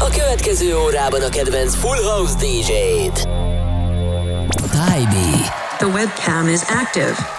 A következő órában a kedvenc Full House DJ-t. Tybee. The webcam is active.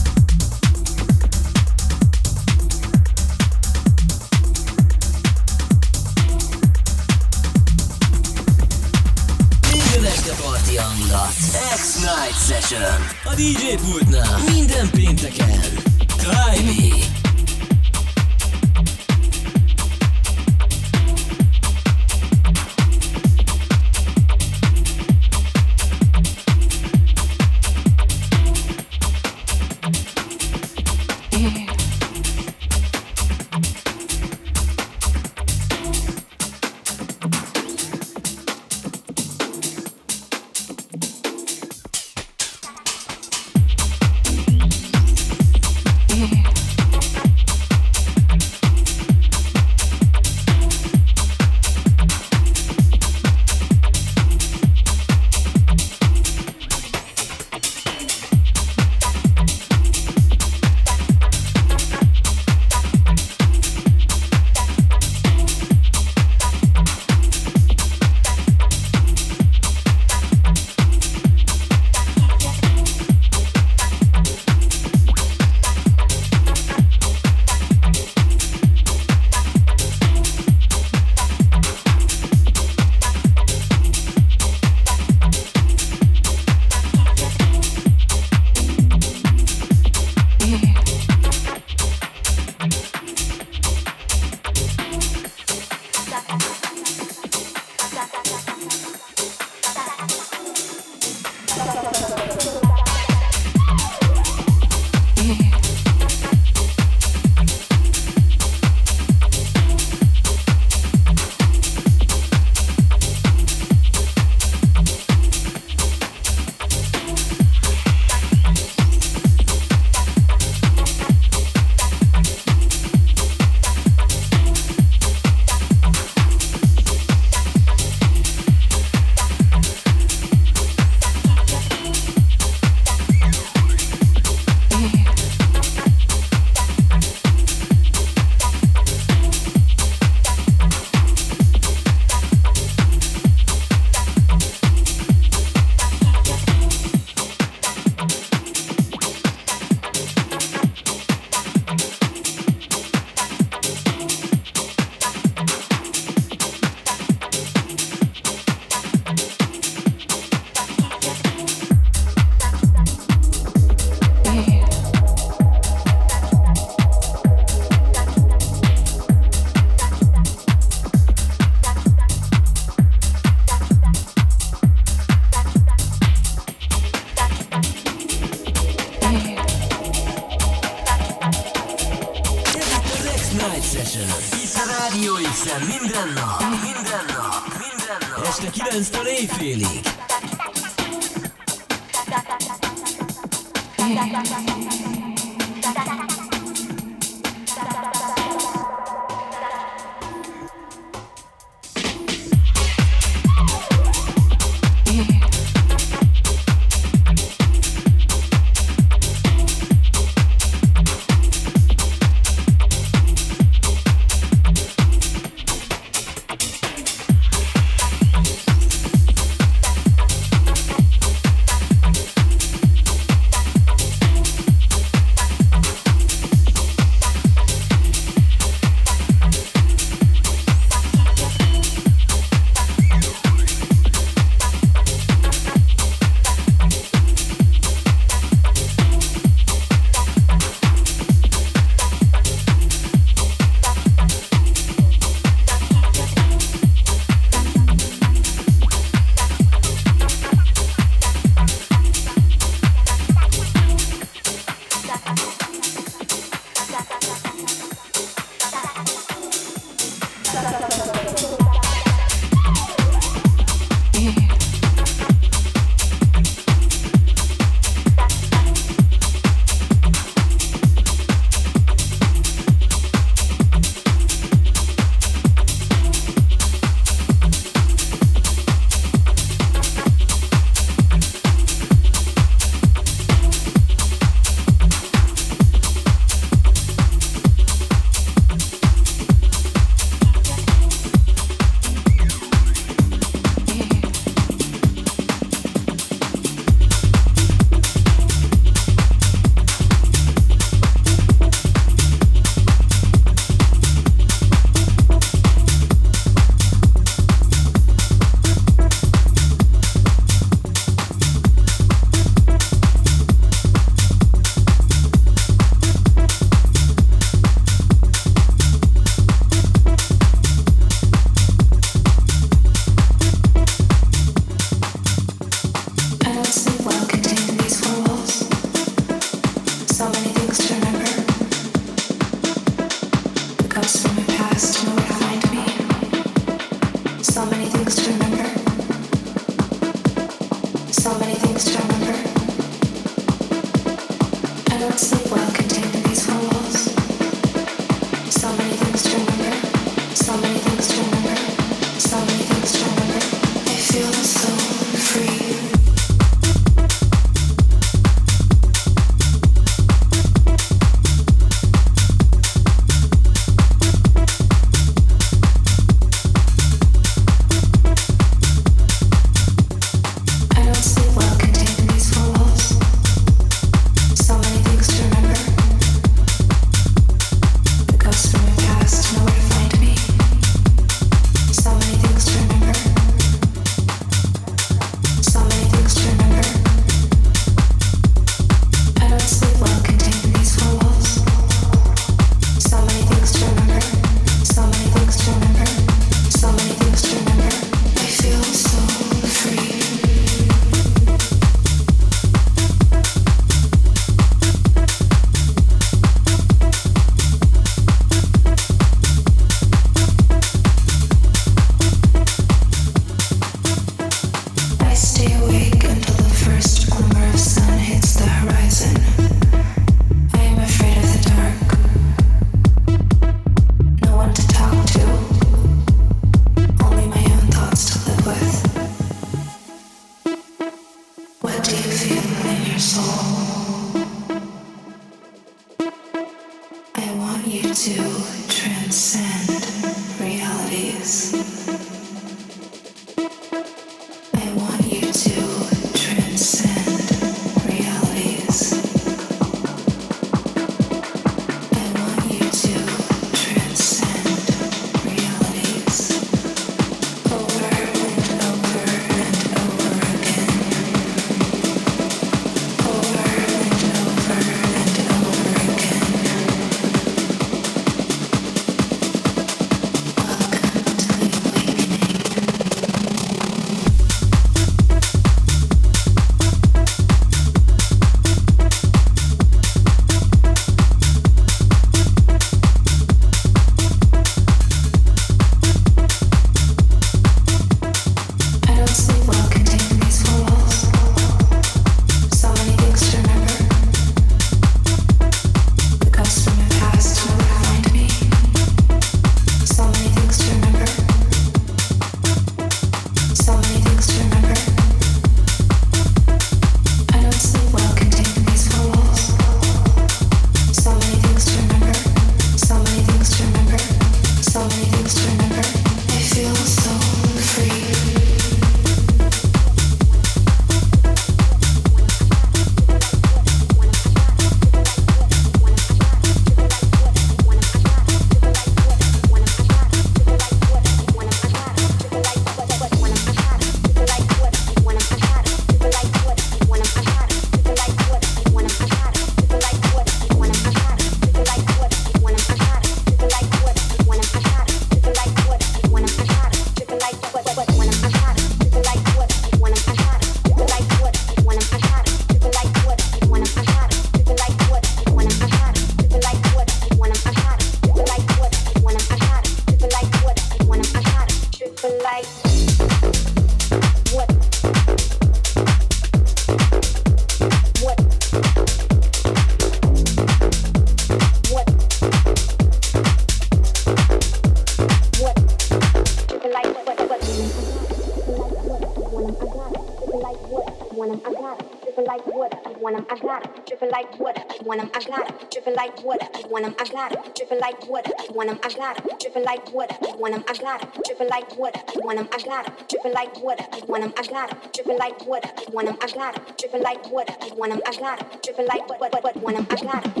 them, I got them, dripping like water. You want 'em. I got them, dripping like water. You want 'em. I got them, dripping like water. You want 'em. I got them, dripping like water. You want 'em. I got them, dripping like water. You want 'em. I got them, dripping like water. what want 'em. what I got them.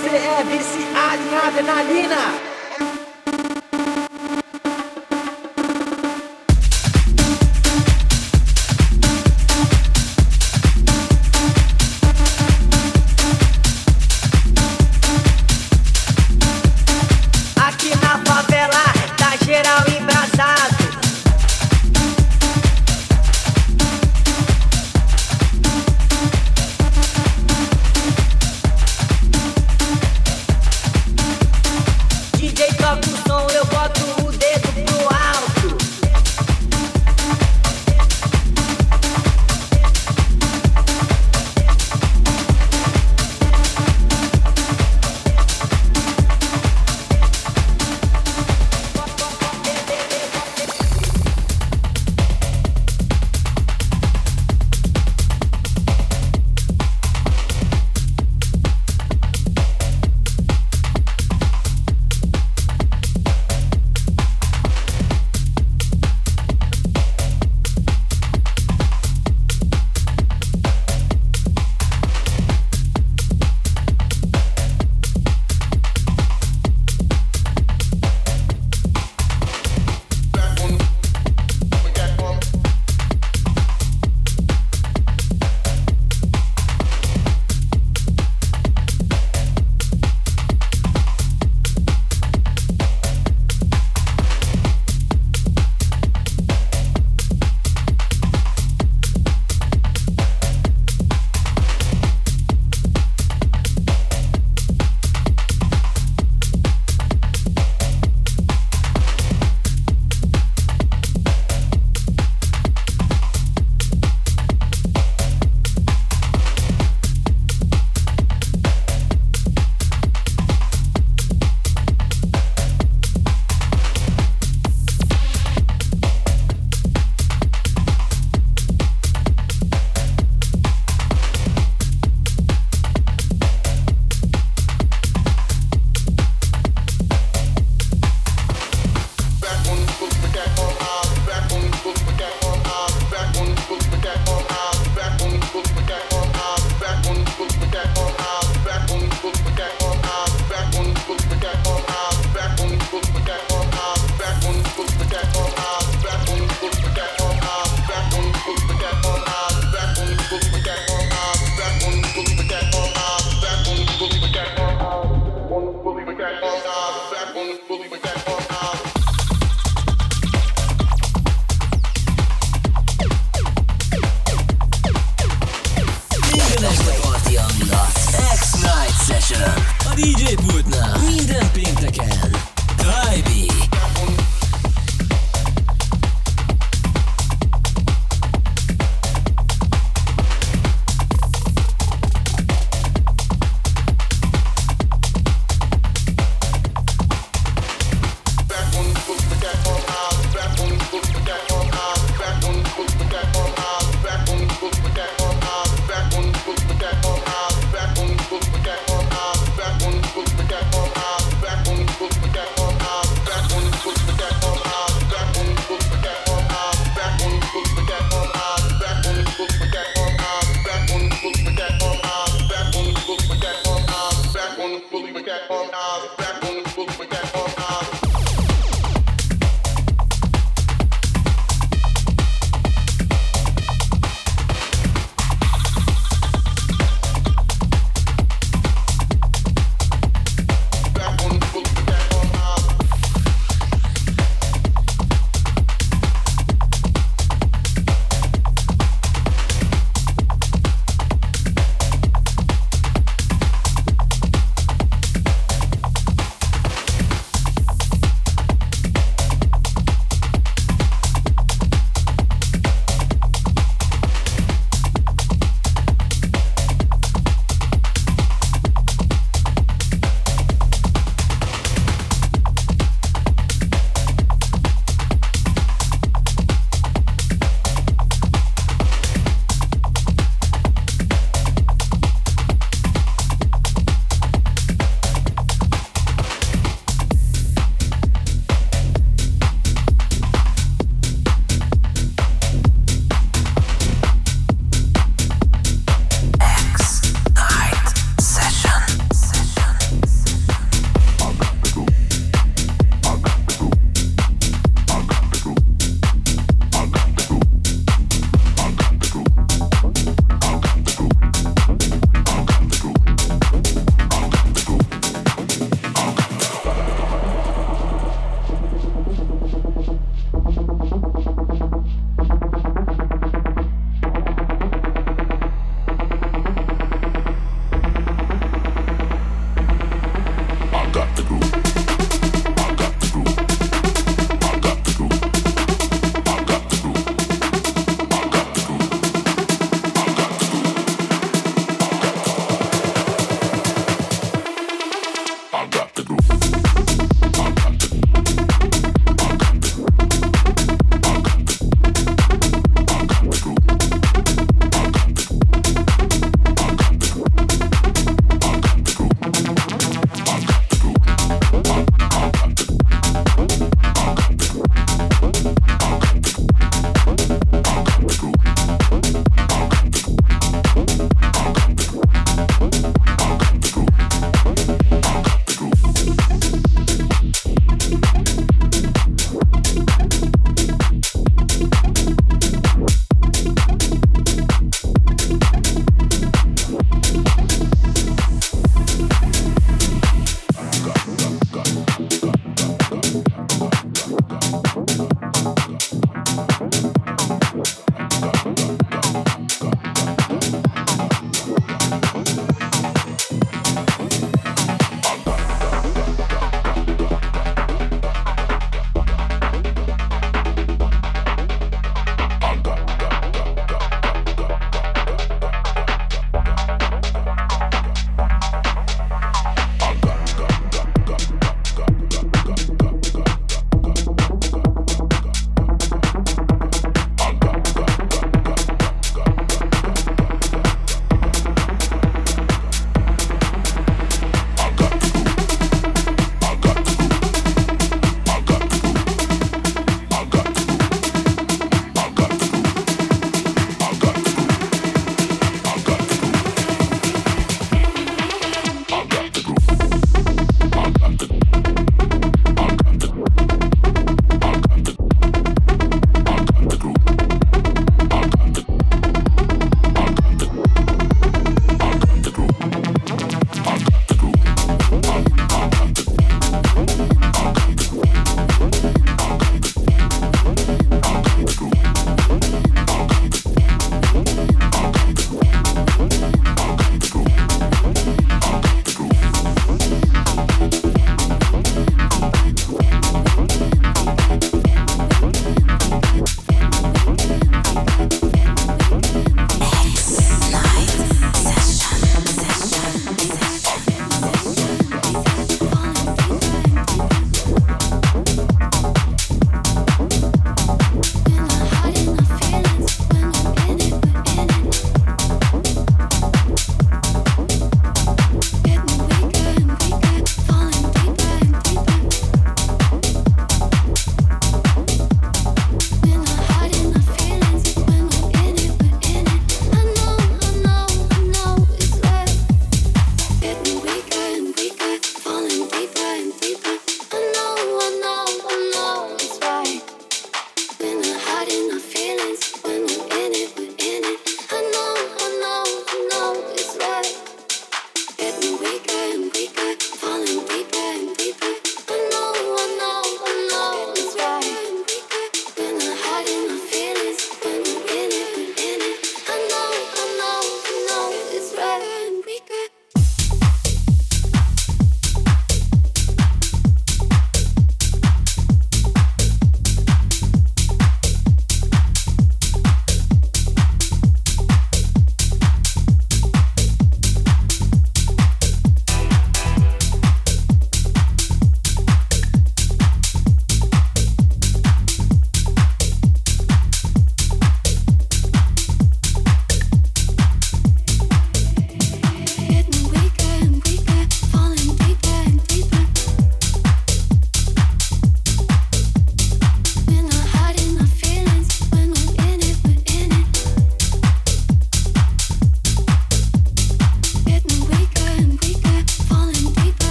Você é viciado em adrenalina.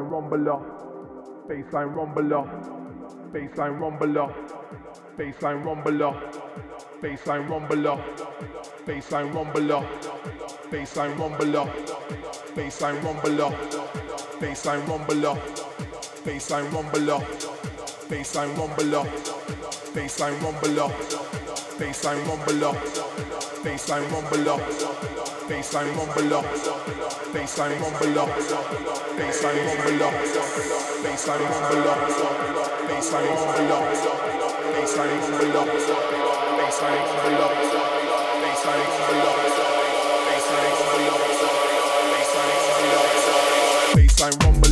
Baseline rumbler, baseline rumbler, baseline rumbler, baseline rumbler, baseline rumbler, baseline rumbler, baseline rumbler, baseline rumbler, baseline rumbler, baseline rumbler, baseline rumbler, baseline rumbler, baseline rumbler, baseline rumbler, baseline rumbler baseline rumble up, baseline rumble up, baseline rumble up, baseline rumble up, baseline rumble up, baseline rumble up, baseline rumble up, baseline rumble up, baseline rumble up, baseline rumble up,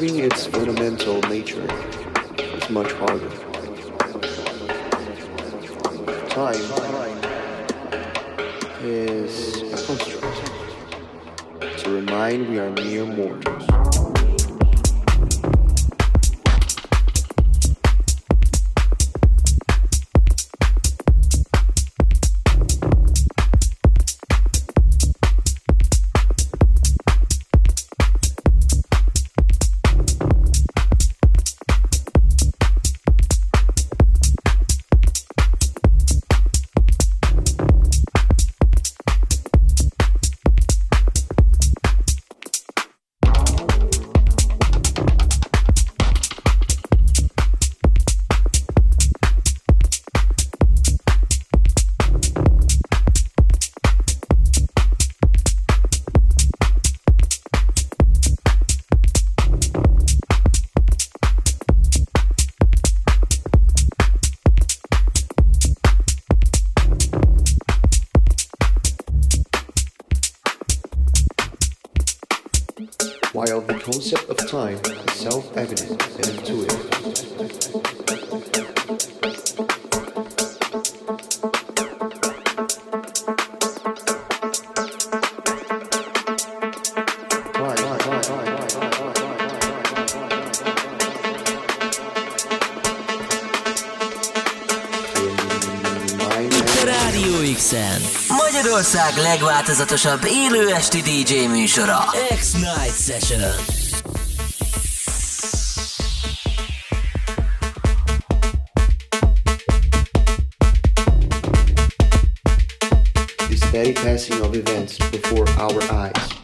Describing its fundamental nature legváltozatosabb élő esti DJ műsora X-Night Session the steady passing of events before our eyes.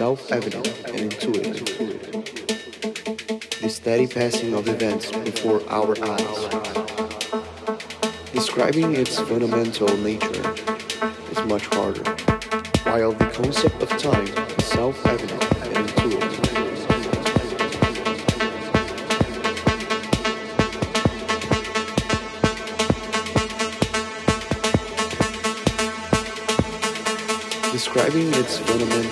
Self-evident and intuitive, the steady passing of events before our eyes. Describing its fundamental nature is much harder, while the concept of time is self-evident and intuitive. Describing its fundamental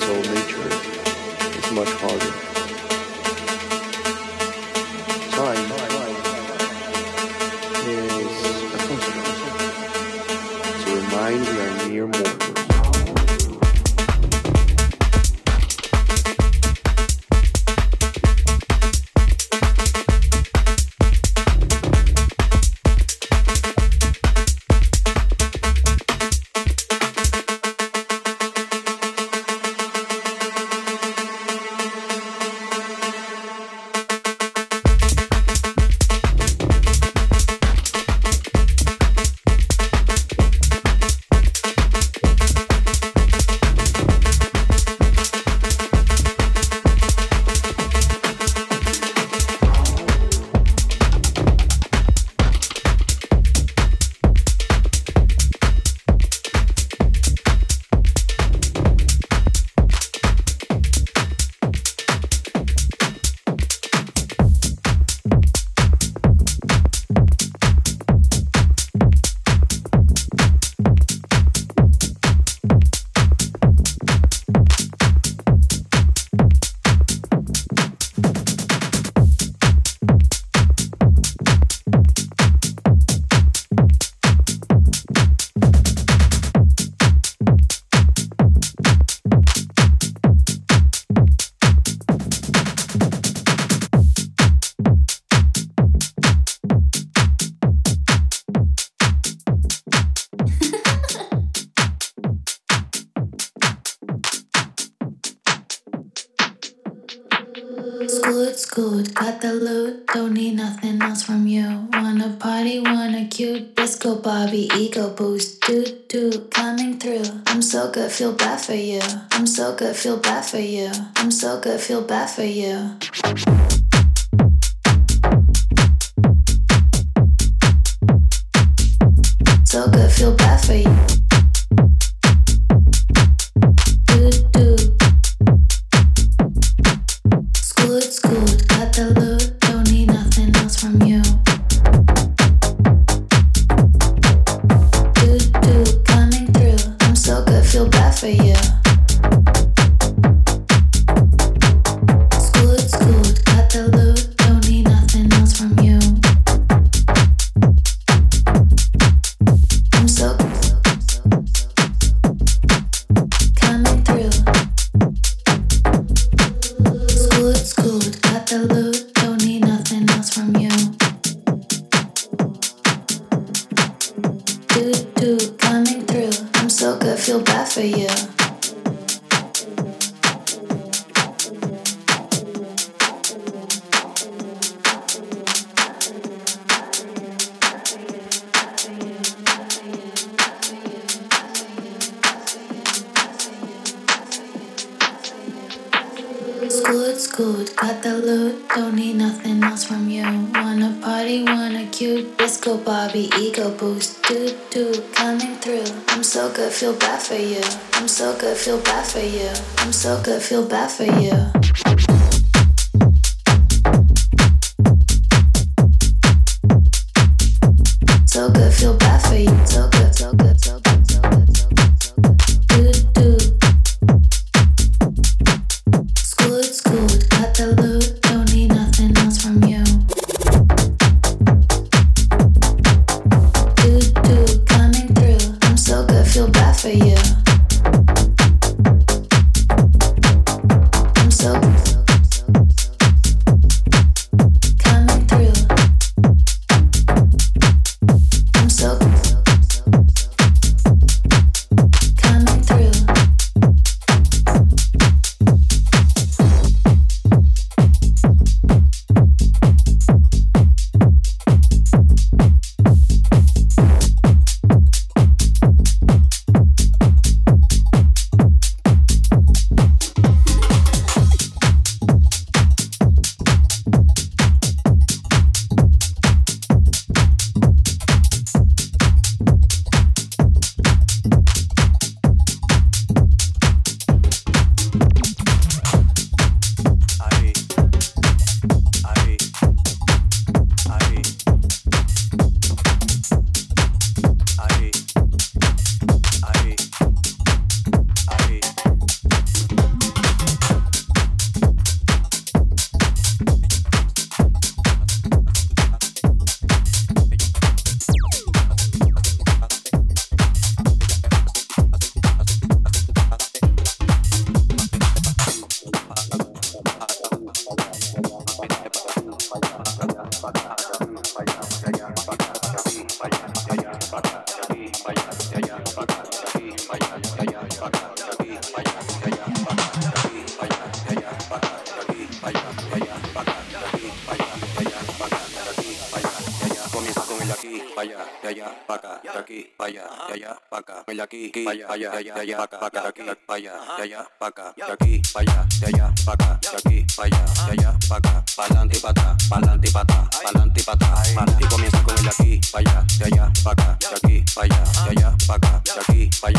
good, got the loot, don't need nothing else from you. Wanna party, wanna cute, disco Bobby, ego boost, do do, coming through. I'm so good, feel bad for you. I'm so good, feel bad for you. I'm so good, feel bad for you. So good, feel bad for you. Feel bad for you. Allá, allá, allá, para acá, de aquí, para allá, de allá, para acá, de aquí, allá, de allá, para acá, de aquí, para allá, de allá, para acá, para adelante y para atrás, para adelante y para atrás, para adelante y para atrás, y comienza con el de aquí, para allá, de allá, para acá, de aquí, allá, de allá, para acá, de aquí, para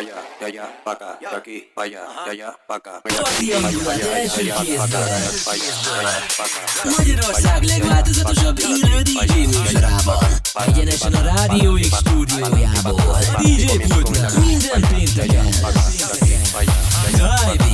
allá, de allá, para acá, de aquí, para allá, de allá, acá. Magyarország legváltozatosabb élő DJ műsorában. Egyenesen a Rádió X stúdiójából. A DJ pultnál minden pénteken. Drive